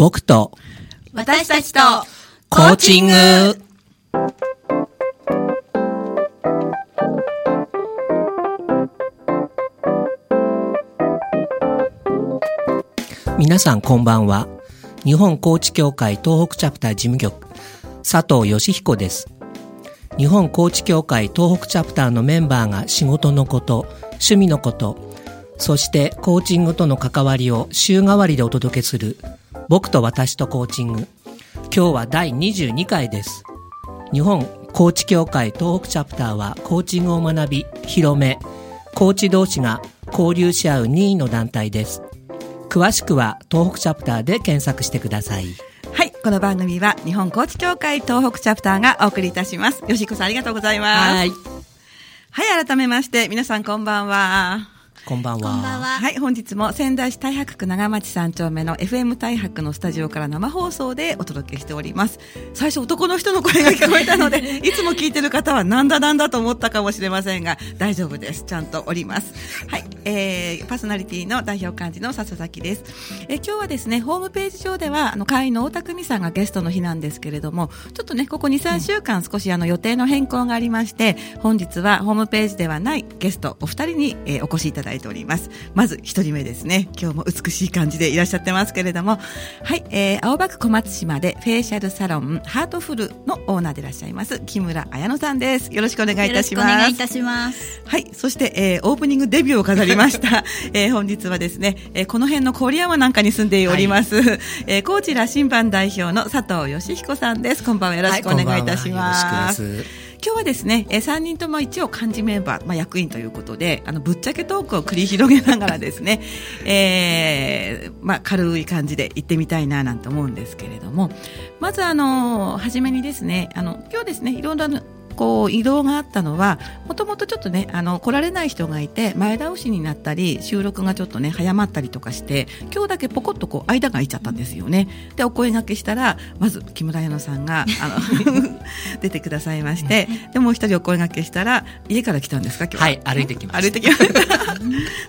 僕と私たちとコーチング皆さんこんばんは。日本コーチ協会東北チャプター事務局佐藤義彦です。日本コーチ協会東北チャプターのメンバーが仕事のこと、趣味のこと、そしてコーチングとの関わりを週替わりでお届けする僕と私とコーチング。今日は第22回です。日本コーチ協会東北チャプターはコーチングを学び、広め、コーチ同士が交流し合う任意の団体です。詳しくは東北チャプターで検索してください。はい。この番組は日本コーチ協会東北チャプターがお送りいたします。よしこさんありがとうございます。はい。はい。改めまして、皆さんこんばんは。こんばんは。こんばんは。はい。本日も仙台市太白区長町三丁目の FM 太白のスタジオから生放送でお届けしております。最初男の人の声が聞こえたので、いつも聞いてる方はなんだなんだと思ったかもしれませんが、大丈夫です。ちゃんとおります。はい。えー、パーソナリティの代表幹事の笹崎です。えー今日はですね、ホームページ上では、あの、会員の大田久美さんがゲストの日なんですけれども、ちょっとね、ここ2、3週間少しあの予定の変更がありまして、本日はホームページではないゲストお二人に、えーお越しいただいております。まず一人目ですね。今日も美しい感じでいらっしゃってますけれども、はい、えー、青葉区小松島でフェイシャルサロンハートフルのオーナーでいらっしゃいます、木村彩乃さんです。よろしくお願いいたします。願いいたします。はい。そして、えーオープニングデビューを飾りました。えー本日はですね、えーこの辺の郡山なんかに住んでおります、えー高知羅針盤代表の佐藤義彦さんです。こんばんはよろしくお願いいたします。はい今日はですね、えー、3人とも一応幹事メンバー、まあ、役員ということで、あの、ぶっちゃけトークを繰り広げながらですね、えーまあ、軽い感じで行ってみたいななんて思うんですけれども、まずあの、初めにですね、あの、今日ですね、いろんなこう移動があったのはもともとちょっとねあの来られない人がいて前倒しになったり収録がちょっとね早まったりとかして今日だけポコッとこう間が空いちゃったんですよね。でお声掛けしたらまず木村屋乃さんがあの 出てくださいましてでもう一人お声掛けしたら家から来たんですか今日は。い歩いてきました。歩いてきました。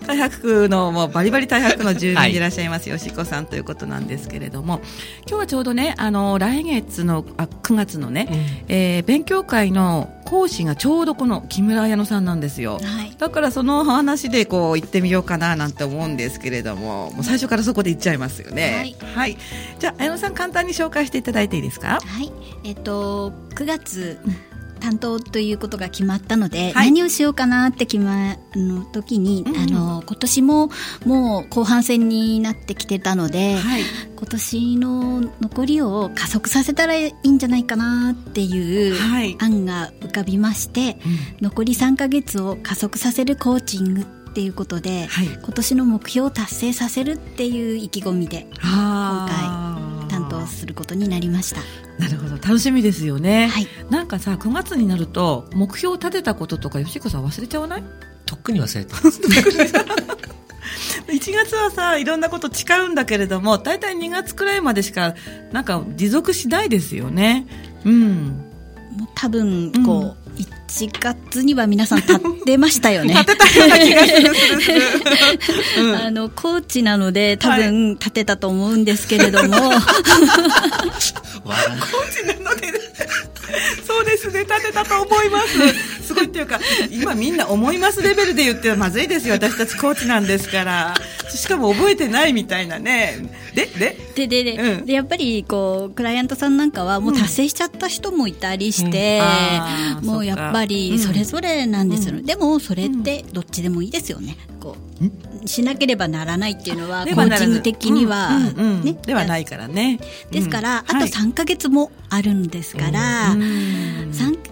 太白区のもうバリバリ太白区の住民でいらっしゃいます、よしこさんということなんですけれども。今日はちょうどねあの来月のあ9月のね、えー勉強会の講師がちょうどこの木村彩乃さんなんですよ。はい。だからその話でこう行ってみようかななんて思うんですけれども、もう最初からそこで行っちゃいますよね。はい。じゃあ、彩乃さん簡単に紹介していただいていいですか？はい。えっと、9月、担当ということが決まったので、はい。何をしようかなって決まの時に、うんうんあの、今年ももう後半戦になってきてたので、はい。今年の残りを加速させたらいいんじゃないかなっていうはい。案が浮かびまして、残り3ヶ月を加速させるコーチングっていうことで、はい。今年の目標を達成させるっていう意気込みであー担当することになりました。なるほど。楽しみですよね。はい。なんかさ、9月になると、目標を立てたこととか、よしこさん忘れちゃわない？とっくに忘れてます。1月はさいろんなこと誓うんだけれども大体2月くらいまでしかなんか持続しないですよねうんもう多分、こう、1月には皆さん立ってましたよね。立てたような気がするするうん。あの、コーチなので多分立てたと思うんですけれども、笑なので そうですね立てたと思います。すごいっていうか今みんな思いますレベルで言ってはまずいですよ。私たちコーチなんですから。しかも覚えてないみたいなね。でで？で、で、で、うん。でやっぱり、こう、クライアントさんなんかはもう達成しちゃった人もいたりして、うん。あーもうやっぱり、かそれぞれなんですよね。でも、それってどっちでもいいですよね。しなければならないっていうのは、コーチング的には、うんうんうん。ね。ではないからね。ですから、うん。あと3ヶ月もあるんですから、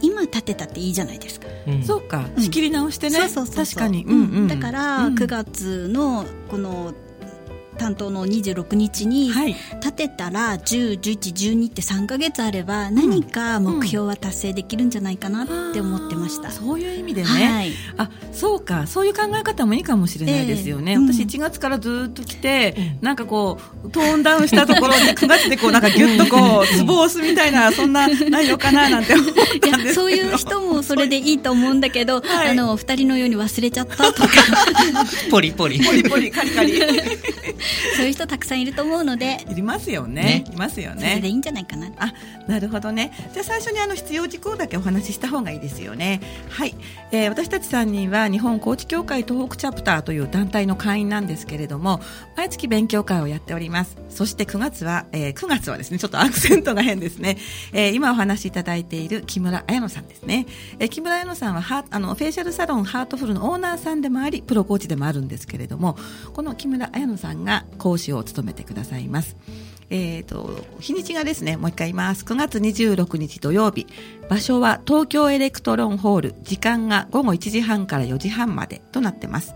今立てたっていいじゃないですか。うん。そうか、うん。仕切り直してね。確かに。だから、うん。9月のこの担当の26日にはい。立てたら10、11、12って3ヶ月あれば何か目標は達成できるんじゃないかなって思ってました。あーそういう意味でね。はい。あ、そうか。そういう考え方もいいかもしれないですよね。ええうん私1月からずっと来て、なんかこう、トーンダウンしたところに9月でこう、なんかギュッとこう、ツボを押すみたいな、そんな内容かななんて思っいたんですけど。やそういう人もそれでいいと思うんだけど、はいあの、お二人のように忘れちゃったとか、ポリポリ。ポリポリ、カリカリ。そういう人たくさんいると思うので。いりますよね。ね。いますよそれでいねいんじゃないかな。あなるほどね。じゃあ最初にあの必要事項だけお話しした方がいいですよね。はい、えー私たち3人は日本コーチ協会東北チャプターという団体の会員なんですけれども毎月勉強会をやっております。そして9月は、えー9月はですねちょっとアクセントが変ですね、えー今お話しいただいている木村彩乃さんですね、えー木村彩乃さんはハーあのフェイシャルサロンハートフルのオーナーさんでもありプロコーチでもあるんですけれどもこの木村彩乃さんが講師を務めてくださいます。えー、と日にちがですねもう一回言います。9月26日土曜日。場所は東京エレクトロンホール。時間が午後1時半から4時半までとなってます、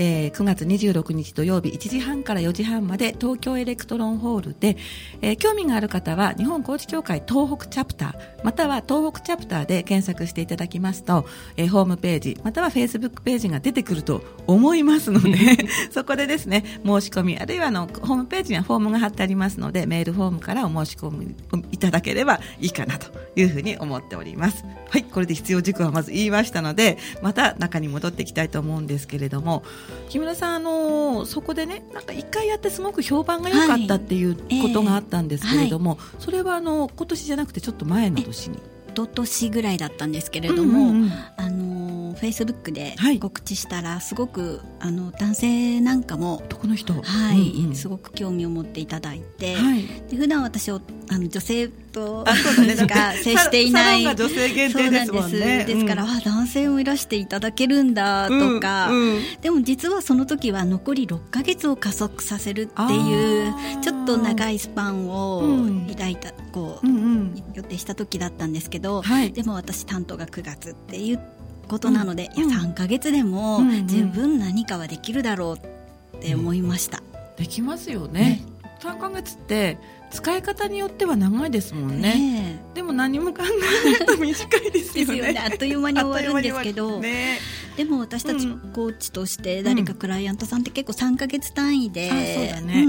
えー9月26日土曜日1時半から4時半まで東京エレクトロンホールで、えー興味がある方は日本コーチ協会東北チャプターまたは東北チャプターで検索していただきますと、えーホームページまたはフェイスブックページが出てくると思いますので そこでですね申し込みあるいはあのホームページにはフォームが貼ってありますのでメールフォームからお申し込みいただければいいかなというふうに思っております。はいこれで必要事項はまず言いましたのでまた中に戻っていきたいと思うんですけれども木村さんあのそこでねなんか一回やってすごく評判が良かったっていうことがあったんですけれども、それはあの今年じゃなくてちょっと前の年に？一昨年ぐらいだったんですけれども、うんうんうん。あのフェイスブックではい。告知したらすごくあの男性なんかも男の人。はい、うんうん。すごく興味を持っていただいて、はい。で普段私をあの女性としか接していないサロンが女性限定ですもんね。です。ですから、うんあ男性もいらしていただけるんだとか、うんうん。でも実はその時は残り6ヶ月を加速させるっていうちょっと長いスパンをうん。抱いた、こう、うんうん。予定した時だったんですけど、はい。でも私担当が9月っていうことなので、うん。いや3ヶ月でも十分何かはできるだろうって思いました、できますよね。3ヶ月って使い方によっては長いですもんね。ねでも何も考えないと短いですよね。よね。あっという間に終わるんですけど。ね。えでも私たちうんコーチとして誰かクライアントさんって結構3ヶ月単位で、あそうだね。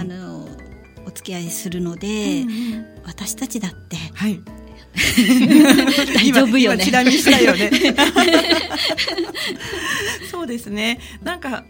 あのお付き合いするので、うんうん。私たちだってはい 大丈夫よね。チラ見したよね。そうですね。なんか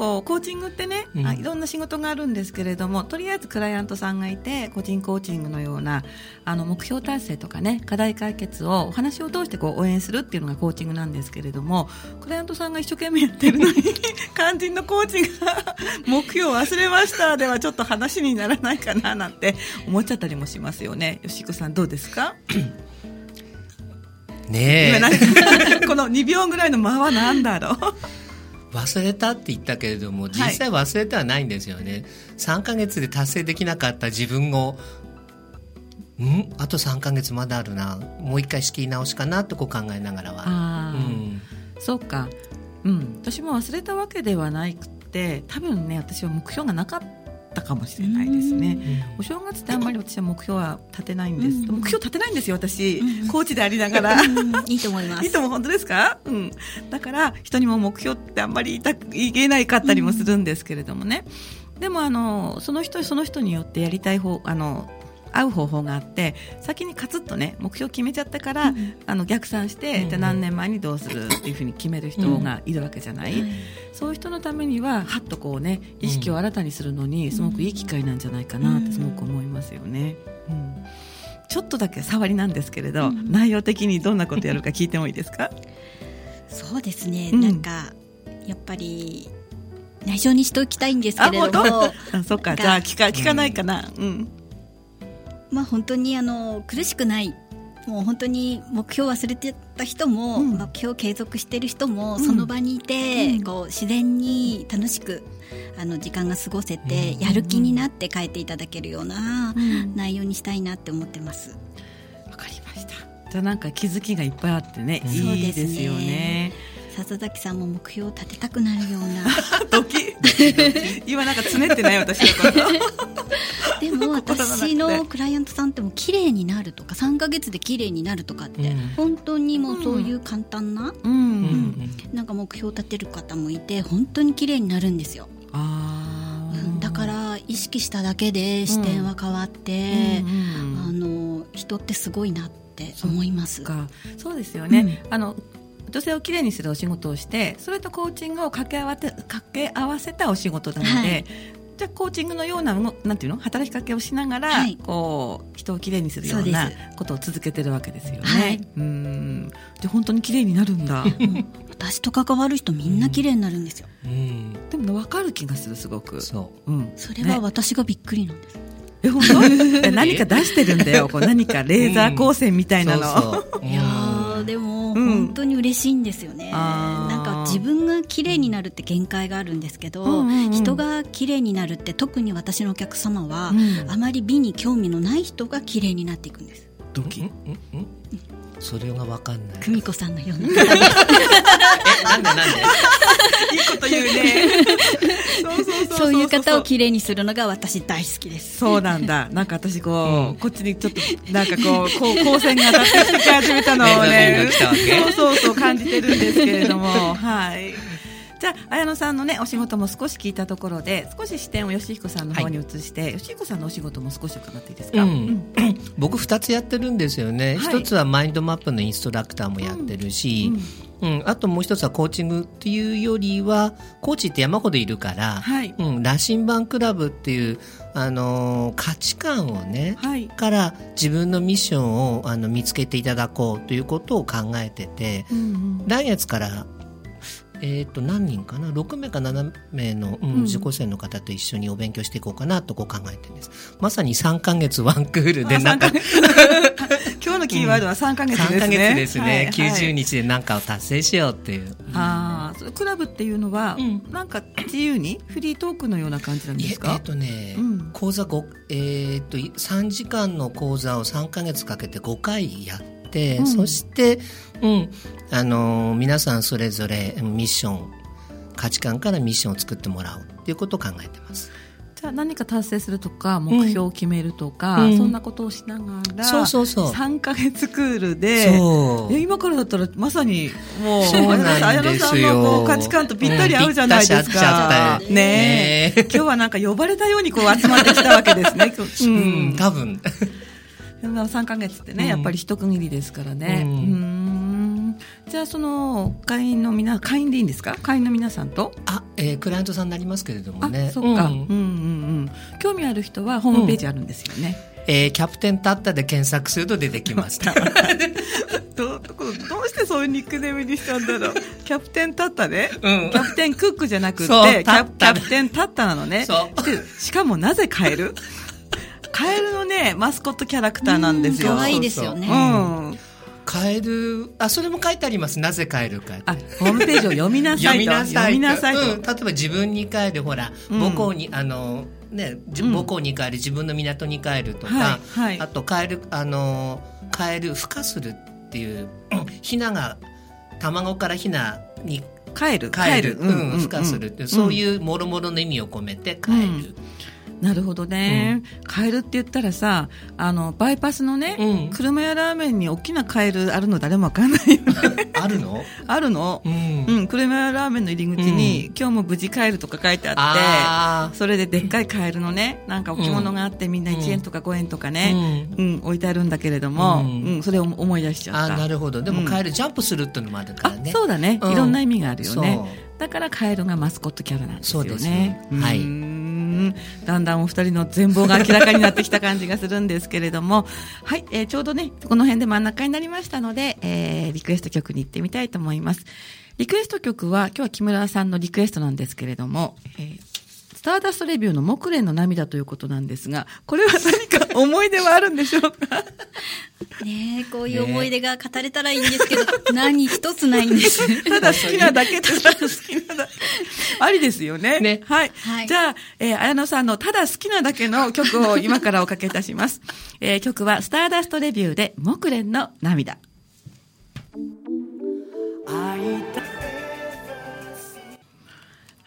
こうコーチングってね、うん。あいろんな仕事があるんですけれどもとりあえずクライアントさんがいて個人コーチングのようなあの目標達成とかね課題解決をお話を通してこう応援するっていうのがコーチングなんですけれどもクライアントさんが一生懸命やってるのに 肝心のコーチが目標忘れましたではちょっと話にならないかななんて思っちゃったりもしますよね。吉子さんどうですか？ね今え何この2秒ぐらいの間は何だろう？忘れたって言ったけれども実際忘れてはないんですよね、3ヶ月で達成できなかった自分をん？あと3ヶ月まだあるな。もう一回仕切り直しかなとこう考えながらは、うん、そうか。うん。私も忘れたわけではなくて多分ね私は目標がなかったかもしれないですね。お正月ってあんまり私は目標は立てないんです、うん。目標立てないんですよ私、うん。コーチでありながら。うん。いいと思います。いつも本当ですか、うん、だから人にも目標ってあんまり言いたく言えないかったりもするんですけれどもね、でもあのその人その人によってやりたい方あの合う方法があって先にカツッとね目標決めちゃってから、うん。あの逆算して、うん。で何年前にどうするっていうふうに決める人がいるわけじゃない、はいそういう人のためにははっとこうね意識を新たにするのにすごくいい機会なんじゃないかなってすごく思いますよね。うん。ちょっとだけ触りなんですけれど、うん。内容的にどんなことやるか聞いてもいいですか？そうですね、うん。なんかやっぱり内緒にしておきたいんですけれども。あそっか。がじゃあ聞か聞かないかな、うんまあ本当にあの苦しくないもう本当に目標忘れてた人も、うん。目標継続してる人も、うん。その場にいて、うん。こう自然に楽しくあの時間が過ごせて、うん。やる気になって帰っていただけるようなうん。内容にしたいなって思ってます。わかりました。じゃあなんか気づきがいっぱいあってね、うんいいですよね。笹崎さんも目標を立てたくなるような。今なんかつねってない私のこと でも私のクライアントさんってもう綺麗になるとか3ヶ月で綺麗になるとかって、うん。本当にもうそういう簡単な、うん、うん。なんか目標を立てる方もいて本当に綺麗になるんですよ、あー。うん。だから意識しただけで視点は変わってあの人ってすごいなって思います。かそうですよね、あの女性をきれいにするお仕事をしてそれとコーチングを掛け合わせ掛け合わせたお仕事なので、はいじゃあコーチングのようなのなんていうの？働きかけをしながら、はいこう人をきれいにするようなことを続けてるわけですよね。はいうんじゃあ本当にきれいになるんだ。私と関わる人みんな綺麗になるんですよ。うん。でも分かる気がするすごく。。そうん。それはね私がびっくりなんです。え本当？え何か出してるんだよ。こう何かレーザー光線みたいなの。そうそう。いやーでもうん本当に嬉しいんですよね、自分が綺麗になるって限界があるんですけど、うんうんうん。人が綺麗になるって特に私のお客様は、うん。あまり美に興味のない人が綺麗になっていくんです。ドキ。うんうん？うん？それがわかんない。久美子さんのようなえ、なんでなんで？いいこと言うね。そうそうそうそういう方を綺麗にするのが私大好きですそうなんだ。なんか私こう、うんこっちにちょっと、なんかこう、こう光線が当たってきて始めたのをねそうそうそう感じてるんですけれども、はい。じゃあ、綾野さんのね、お仕事も少し聞いたところで、少し視点を吉彦さんの方に移して、吉彦さんのお仕事も少し伺っていいですか、うん、僕2つやってるんですよね、はい。一つはマインドマップのインストラクターもやってるし、うん。あともう一つはコーチングっていうよりはコーチって山ほどいるから、はい。うん、羅針盤クラブっていう、あのー価値観をね、はい。から自分のミッションをあの見つけていただこうということを考えてて、うんうん。来月からえー、と何人かな？6名か7名の、うんうん。受講生の方と一緒にお勉強していこうかなとこう考えてるんです。まさに3ヶ月ワンクールであなんか。三 今日のキーワードは3ヶ月ですね。3ヶ月ですね、はいはい。90日で何かを達成しようっていう、ああ、クラブっていうのは、うん。なんか自由にフリートークのような感じなんですか？ー、とね、うん。講座5、えー、と3時間の講座を3ヶ月かけて5回やって、うん。そして、うん。あのー皆さんそれぞれうんミッション価値観からミッションを作ってもらうっていうことを考えてます。じゃあ何か達成するとか目標を決めるとか、うん。そんなことをしながら、そうそうそう。3ヶ月クールでそう。え今からだったらまさにもう綾野さんのこう価値観とぴったり合うじゃないですか。ったねえ。ね え今日はなんか呼ばれたようにこう集まってきたわけですね。ううん。ん、多分。でも3ヶ月ってね、うんやっぱり一区切りですからね。ううんんじゃあその会員の皆会員でいいんですか？会員の皆さんと？あ、えークライアントさんになりますけれどもあ、ね。そっか、ううんん、うんうん。興味ある人はホームページあるんですよね。えーキャプテンタッタで検索すると出てきます。どうどこどうしてそういうニックネームにしたんだろう。キャプテンタッタね、うん。キャプテンクックじゃなくてキそうャタッタキャプテンタッタなのね。そう。でしかもなぜカエル？カエルのねマスコットキャラクターなんですよ。可愛いですよね。うんカエルあそれも書いてあります。なぜカエルかあホームページを読みなさいと。読みなさい例えば自分に帰るほら、うん。母校にあのね母校に帰る自分の港に帰るとか、はいはい。あと帰るあの帰る孵化するっていううんヒナが卵からヒナにカエル帰る、うん孵化するってそうういうもろもろの意味を込めて帰る、んなるほどね、カエルって言ったらさあのバイパスのね、うん。車やラーメンに大きなカエルあるの誰もわかんないよね。あるの、あるの。うん。うん、車やラーメンの入り口に、今日も無事帰るとか書いてあって、あそれででっかいカエルのね、なんか置物があって、みんな1円とか5円とかね、うん、置いてあるんだけれども、ううんん、それを思い出しちゃった。あなるほど。でもうん。カエルジャンプするっていうのもあるからあね、そうだね、うん。いろんな意味があるよね。そ。だからカエルがマスコットキャラなんですよね。そうですね。はいんだんだんお二人の全貌が明らかになってきた感じがするんですけれども、はい、えーちょうどね、この辺で真ん中になりましたので、えーリクエスト曲に行ってみたいと思います。リクエスト曲は、今日は木村さんのリクエストなんですけれども、えースターダストレビューの木蓮の涙ということなんですが、これは何 思い出はあるんでしょうか？ねえこういう思い出が語れたらいいんですけど、何一つないんですただ好きなだけ、ただ好きなだけ。ありですよね。ねはい。はいじゃあ、えー、綾野さんのただ好きなだけの曲を今からおかけいたします。えー、曲はスターダストレビューで木蓮の涙。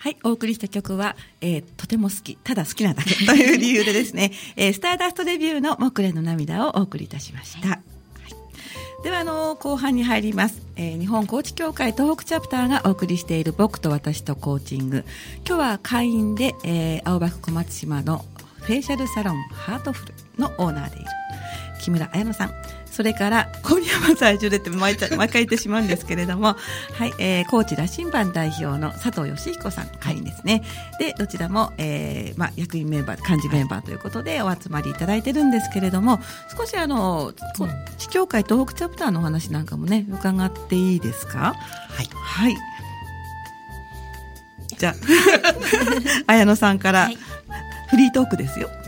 はい、お送りした曲は、えーとても好き、ただ好きなだけ という理由でですね、えースターダストレビューの木蓮の涙をお送りいたしました。はいではあの後半に入ります、えー日本コーチ協会東北チャプターがお送りしている僕と私とコーチング今日は会員で、えー青葉区小松島のフェイシャルサロンハートフルのオーナーでいる木村彩乃さん。それから、郡山在住でって毎回毎回言ってしまうんですけれども、はい、えー、コーチ羅針盤代表の佐藤義彦さん、会員ですね。で、どちらも、えー、まあ、役員メンバー、幹事メンバーということでお集まりいただいてるんですけれども、少しあの、こ地協会東北チャプターのお話なんかもね、伺っていいですか？はい。はい。じゃあ、綾野さんから、はいフリートークですよ。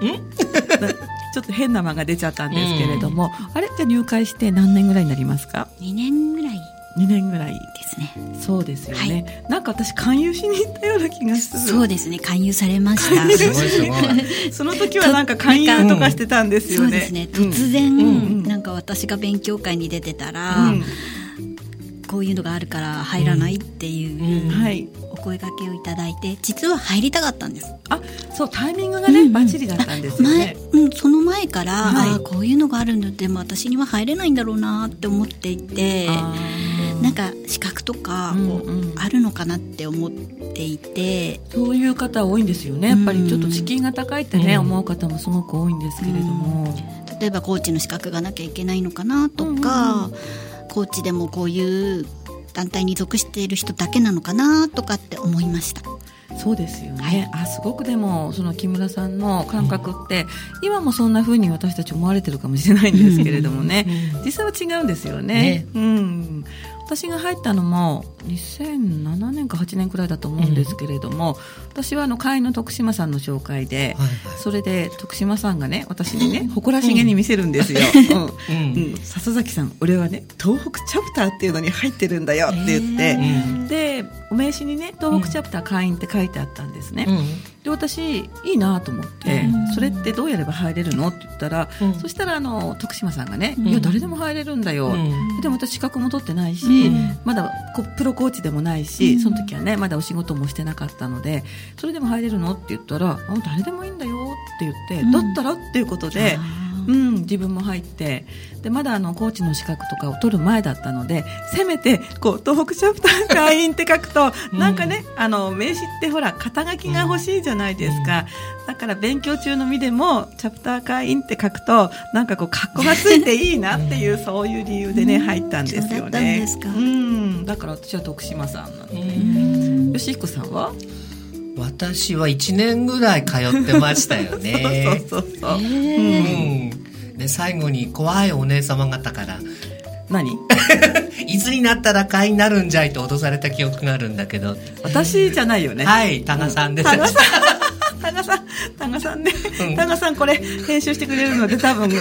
ちょっと変な間が出ちゃったんですけれども、あれ？じゃあ入会して何年ぐらいになりますか？2年ぐらい ?2 年ぐらい。ですね。そうですよね。なんか私勧誘しに行ったような気がする。そうですね。勧誘されました。その時はなんか勧誘とかしてたんですよね。そうですね。突然、うんなんか私が勉強会に出てたら、うんこういうのがあるから入らないっていう、はい。お声掛けをいただいて、実は入りたかったんです。あ、そう、タイミングがね、うんうんバッチリだったんですよ前ね。、うん、その前から、はいああこういうのがあるんだでも私には入れないんだろうなって思っていてなんか資格とかこう、うんうんあるのかなって思っていてそういう方多いんですよね。やっぱりちょっとうん敷居が高いってね、うん思う方もすごく多いんですけれども。例えばコーチの資格がなきゃいけないのかなとか、コーチでもこういう団体に属している人だけなのかなとかって思いました。そうですよね。あ、すごくでも、その木村さんの感覚って、今もそんな風に私たち思われてるかもしれないんですけれどもね、実際は違うんですよね。ねうん。私が入ったのも2007年か8年くらいだと思うんですけれども、私はあの会員の徳島さんの紹介で、はいそれで徳島さんがね私にね誇らしげに見せるんですよ。うん。はい。うん、笹崎さん俺はね東北チャプターっていうのに入ってるんだよって言って、でお名刺にね東北チャプター会員って書いてあったんですね、うん。で私いいなと思って、うんそれってどうやれば入れるのって言ったら、うん。そしたらあの徳島さんがね、うん。いや誰でも入れるんだよ、うん。でも私資格も取ってないし、うん。まだこプロコーチでもないし、うん。その時はねまだお仕事もしてなかったのでそれでも入れるのって言ったらあ誰でもいいんだよって言って、うん。だったらっていうことで、あーうん、自分も入ってでまだあのコーチの資格とかを取る前だったのでせめてこう東北チャプター会員って書くと、うん。なんかねあの名刺ってほら肩書きが欲しいじゃないですか、だから勉強中の身でもチャプター会員って書くとなんかこう格好がついていいなっていう、そういう理由でね入ったんですよね。うんだから私は徳島さんなんで、うんよしひこさんは？私は1年ぐらい通ってましたよね。そうそうそう、うへーん。で、最後に怖いお姉様方から、何？いつになったら会員になるんじゃいと脅された記憶があるんだけど、私じゃないよねはい、多賀さんです。多賀さん、多賀さん、多賀さんね、うん多賀さんこれ編集してくれるので多分、ぜ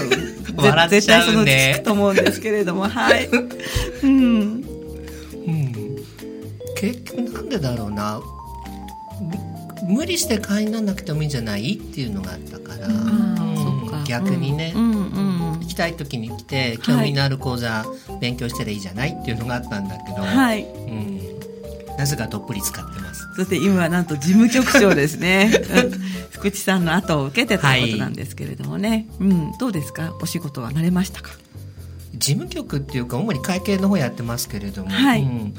笑っ絶ちゃうね対そのと思うんですけれども、はい。うん。うん。結局なんでだろうな。む無理して会員にならなくてもいいんじゃない？っていうのがあったから、うん。逆にね、うん。うん行きたい時に来て興味のある講座勉強したらいいじゃない？っていうのがあったんだけど、はい。うん、なぜかどっぷり使ってます。そして今はなんと事務局長ですね。う ん福地さんの後を受けてということなんですけれどもね。うん。どうですか？お仕事は慣れましたか？事務局っていうか主に会計の方やってますけれども、はい。うん。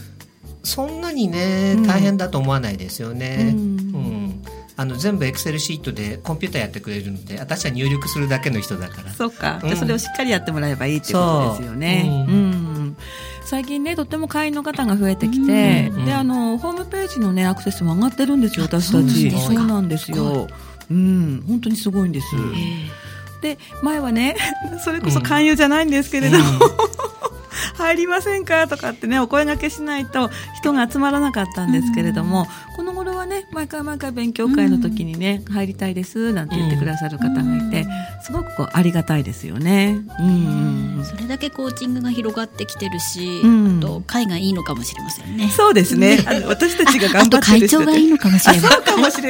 そんなにねうん大変だと思わないですよね、うん。うんあの全部エクセルシートでコンピューターやってくれるので私は入力するだけの人だから。そうか、うん。でそれをしっかりやってもらえばいいっていうことですよね。そう。ううん。ん最近ね、とっても会員の方が増えてきて、うん。で、あの、ホームページのね、アクセスも上がってるんですよ、私たち。そうなんですよ。うん、本当にすごいんです。うん。で、前はね、それこそ勧誘じゃないんですけれど。も、入りませんか？とかってね、お声掛けしないと人が集まらなかったんですけれども、この頃はね、毎回毎回勉強会の時にね、入りたいです、なんて言ってくださる方がいて、すごくこうありがたいですよね。うんそれだけコーチングが広がってきてるし、うん。あと会がいいのかもしれませんね。そうですね。あの私たちがあ頑張ってる人長がいいの かもしれな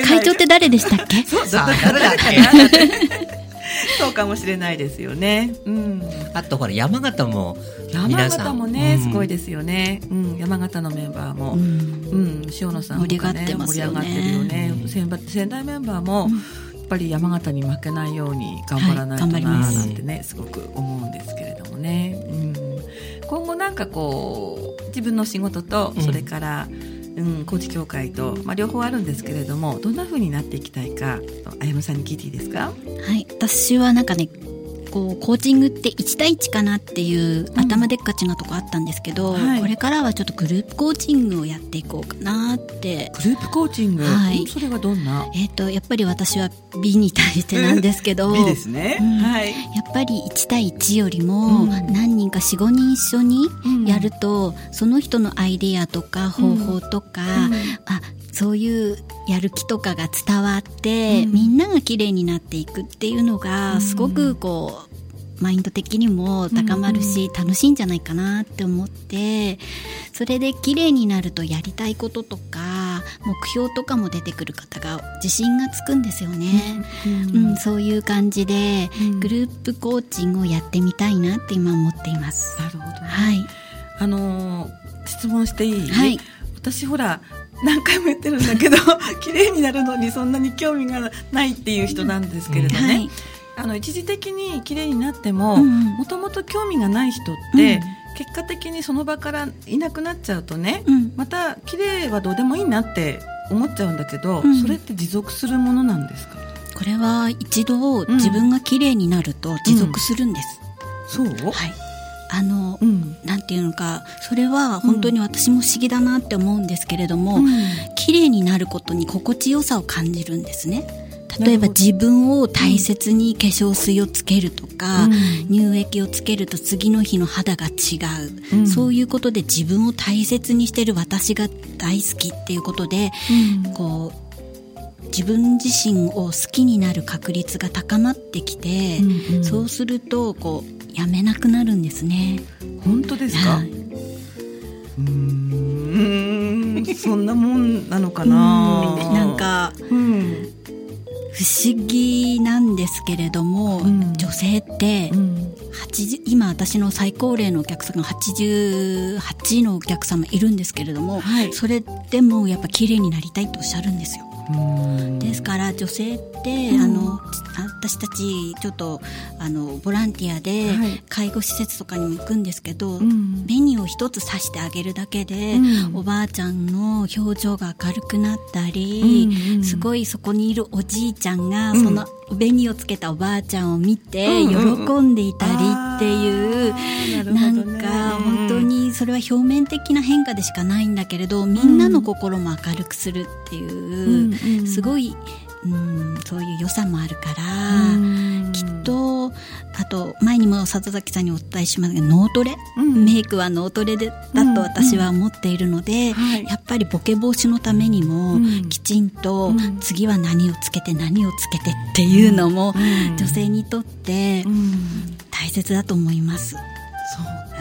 い。会長って誰でしたっけ？さあ誰だっけ？そうかもしれないですよね。うん。あとほら山形も山皆さん形もね、うんすごいですよね。うん、山形のメンバーも。うんうん、塩野さんとかね盛り上がってますよね盛り上がってるよね。うん仙台メンバーも、やっぱり山形に負けないように頑張らないとはい頑張りなますなんてね、すごく思うんですけれどもね。うん、今後なんかこう自分の仕事とうんそれからうん、うん高知協会と、まあ、両方あるんですけれどもどんなふうになっていきたいかあやむさんに聞いていいですか？はい私はなんかねこうコーチングって1対1かなっていう頭でっかちなとこあったんですけど、はい。これからはちょっとグループコーチングをやっていこうかなって。グループコーチング、はい。うんそれはどんな？えっ、とやっぱり私は美に対してなんですけど美ですね、うん。はい。やっぱり1対1よりもうん。何人か45人一緒にうんやると、その人のアイデアとか方法とか、あそういうやる気とかが伝わって、うん。みんなが綺麗になっていくっていうのうん。がすごくこうマインド的にも高まるし、楽しいんじゃないかなって思ってそれで綺麗になるとやりたいこととか目標とかも出てくる方が自信がつくんですよね。うんうん、そういう感じで、うんグループコーチングをやってみたいなって今思っています。なるほどね、はい。あのー質問していい、はい私ほら何回も言ってるんだけど 綺麗になるのにそんなに興味がないっていう人なんですけれどね、はい。あの一時的に綺麗になってももともと興味がない人って、うん。結果的にその場からいなくなっちゃうとね、うん。また綺麗はどうでもいいなって思っちゃうんだけど、うん。それって持続するものなんですか？これは一度自分が綺麗になると持続するんです。そう、はい。あの、うん。なんていうのか、それは本当に私も不思議だなって思うんですけれども、うん。綺麗になることに心地よさを感じるんですね。例えば自分を大切に化粧水をつけるとか、うん。乳液をつけると次の日の肌が違う、うん。そういうことで自分を大切にしてる私が大好きっていうことで、うん。こう自分自身を好きになる確率が高まってきて、うんうん。そうするとこうやめなくなるんですね。本当ですか、はい。うーん。そんなもんなのかな。なんかうん不思議なんですけれども、うん。女性ってうん。80今私の最高齢のお客様が88のお客様いるんですけれども、はい。それでもやっぱ綺麗になりたいとおっしゃるんですよ。うん。ですから女性って、うん。あの私たちちょっとあのボランティアではい。介護施設とかにも行くんですけど、うん。紅を一つ刺してあげるだけで、うん。おばあちゃんの表情が明るくなったり、うんうん。すごいそこにいるおじいちゃんが、うん。その紅をつけたおばあちゃんを見て、うんうんうん。喜んでいたりっていう、なるなんか本当にそれは表面的な変化でしかないんだけれどみんなの心も明るくするっていう、うんうん。すごい、うん、そういう良さもあるから、うん。きっとあと前にも里崎さんにお伝えしますが脳トレ、うん。メイクは脳トレでだと私は思っているので、はい。やっぱりボケ防止のためにも、うん。きちんとうん。次は何をつけて何をつけてっていうのも、うん。女性にとってうん大切だと思います。そ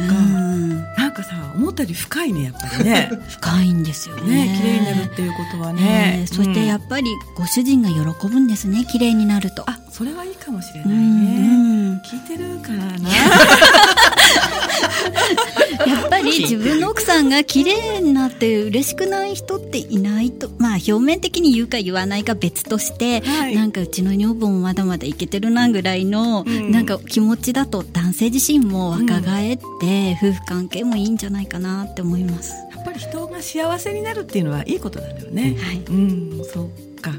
ううか、ん。なんかさ思ったより深いねやっぱりね。深いんですよね。ね綺麗になるっていうことはね、えーそしてやっっぱりご主人が喜ぶんですね綺麗になると。あそれはいいかもしれうないね、ん聞いてるかな やっぱり自分の奥さんが綺麗になって嬉しくない人っていないとまあ表面的に言うか言わないか別として、はいなんかうちの女房もまだまだいけてるなぐらいの、うんなんか気持ちだと男性自身も若返って、夫婦関係もいいんじゃないかなって思います。やっぱり人が幸せになるっていうのはいいことなんだよね。はいうん、そうか。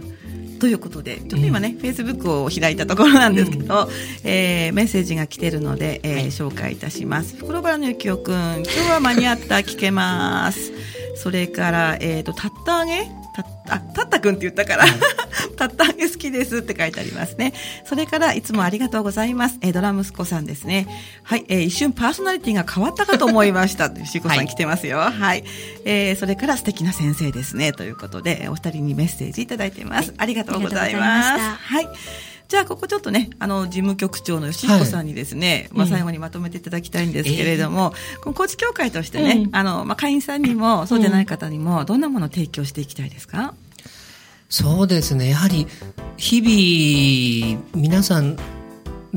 ということで、ちょっと今ね、フェイスブックを開いたところなんですけど、えーメッセージが来てるので、えー紹介いたします。袋原のゆきおくん、今日は間に合った、聞けます。それから、えっ、と、たったあげたあ、たったくんって言ったから、たったあげ好きですって書いてありますね。それから、いつもありがとうございます。えードラ息子さんですね。はい、えー一瞬パーソナリティが変わったかと思いました。しこさん来てますよ。はい。えーそれから素敵な先生ですね。ということで、お二人にメッセージいただいています。ありがとうございありがとうございま。ますしたはい。じゃあ、ここちょっとね、あの、事務局長の吉彦さんにですね、まあ、うん最後にまとめていただきたいんですけれども、この高知協会としてね、うん。あの、まあ、会員さんにも、そうでない方にも、どんなものを提供していきたいですか？そうですね。やはり、日々、皆さん、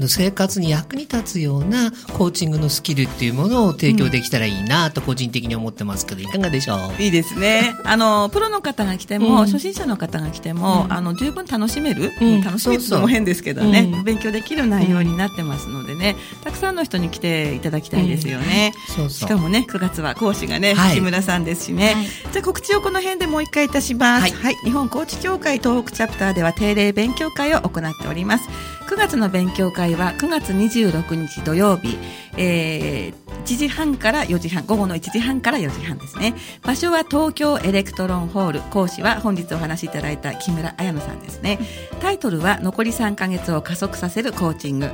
生活に役に立つようなコーチングのスキルっていうものを提供できたらいいなと個人的に思ってますけど、いかがでしょう？いいですね。あの、プロの方が来ても、うん、初心者の方が来ても、うん、あの、十分楽しめる、うん、楽しめるのも変ですけどね、勉強できる内容になってますのでね、たくさんの人に来ていただきたいですよね。そうそう。しかもね、9月は講師がね、はい、木村さんですしね。はい、じゃあ告知をこの辺でもう一回いたします。はい、はい、日本コーチ協会東北チャプターでは定例勉強会を行っております。9月の勉強会は9月26日土曜日、えー、1時半から4時半、午後の1時半から4時半ですね。場所は東京エレクトロンホール。講師は本日お話しいただいた木村彩乃さんですね。タイトルは残り3ヶ月を加速させるコーチング。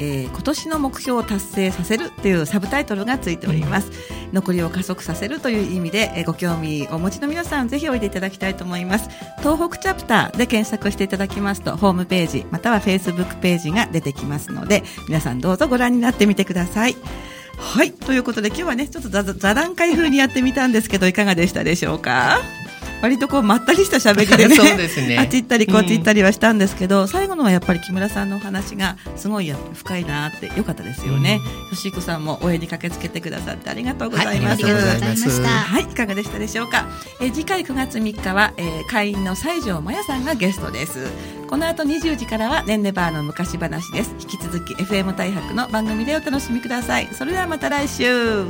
えー、今年の目標を達成させるというサブタイトルがついております。残りを加速させるという意味で、ご興味をお持ちの皆さんぜひおいでいただきたいと思います。東北チャプターで検索していただきますと、ホームページ、またはフェイスブックページが出てきますので、皆さんどうぞご覧になってみてください。はい。ということで今日はね、ちょっと座談会風にやってみたんですけど、いかがでしたでしょうか？割とこうまったりした喋りでね そうですね。あっち行ったりこっち行ったりはしたんですけど、うん、最後のはやっぱり木村さんのお話がすごい深いなってよかったですよね、うん、吉彦さんも応援に駆けつけてくださってありがとうございます、はい、ありがとうございました。はいいかがでしたでしょうか、え次回9月3日は、えー、会員の西条真也さんがゲストです。この後20時からはねんねバーの昔話です引き続き FM 大白の番組でお楽しみくださいそれではまた来週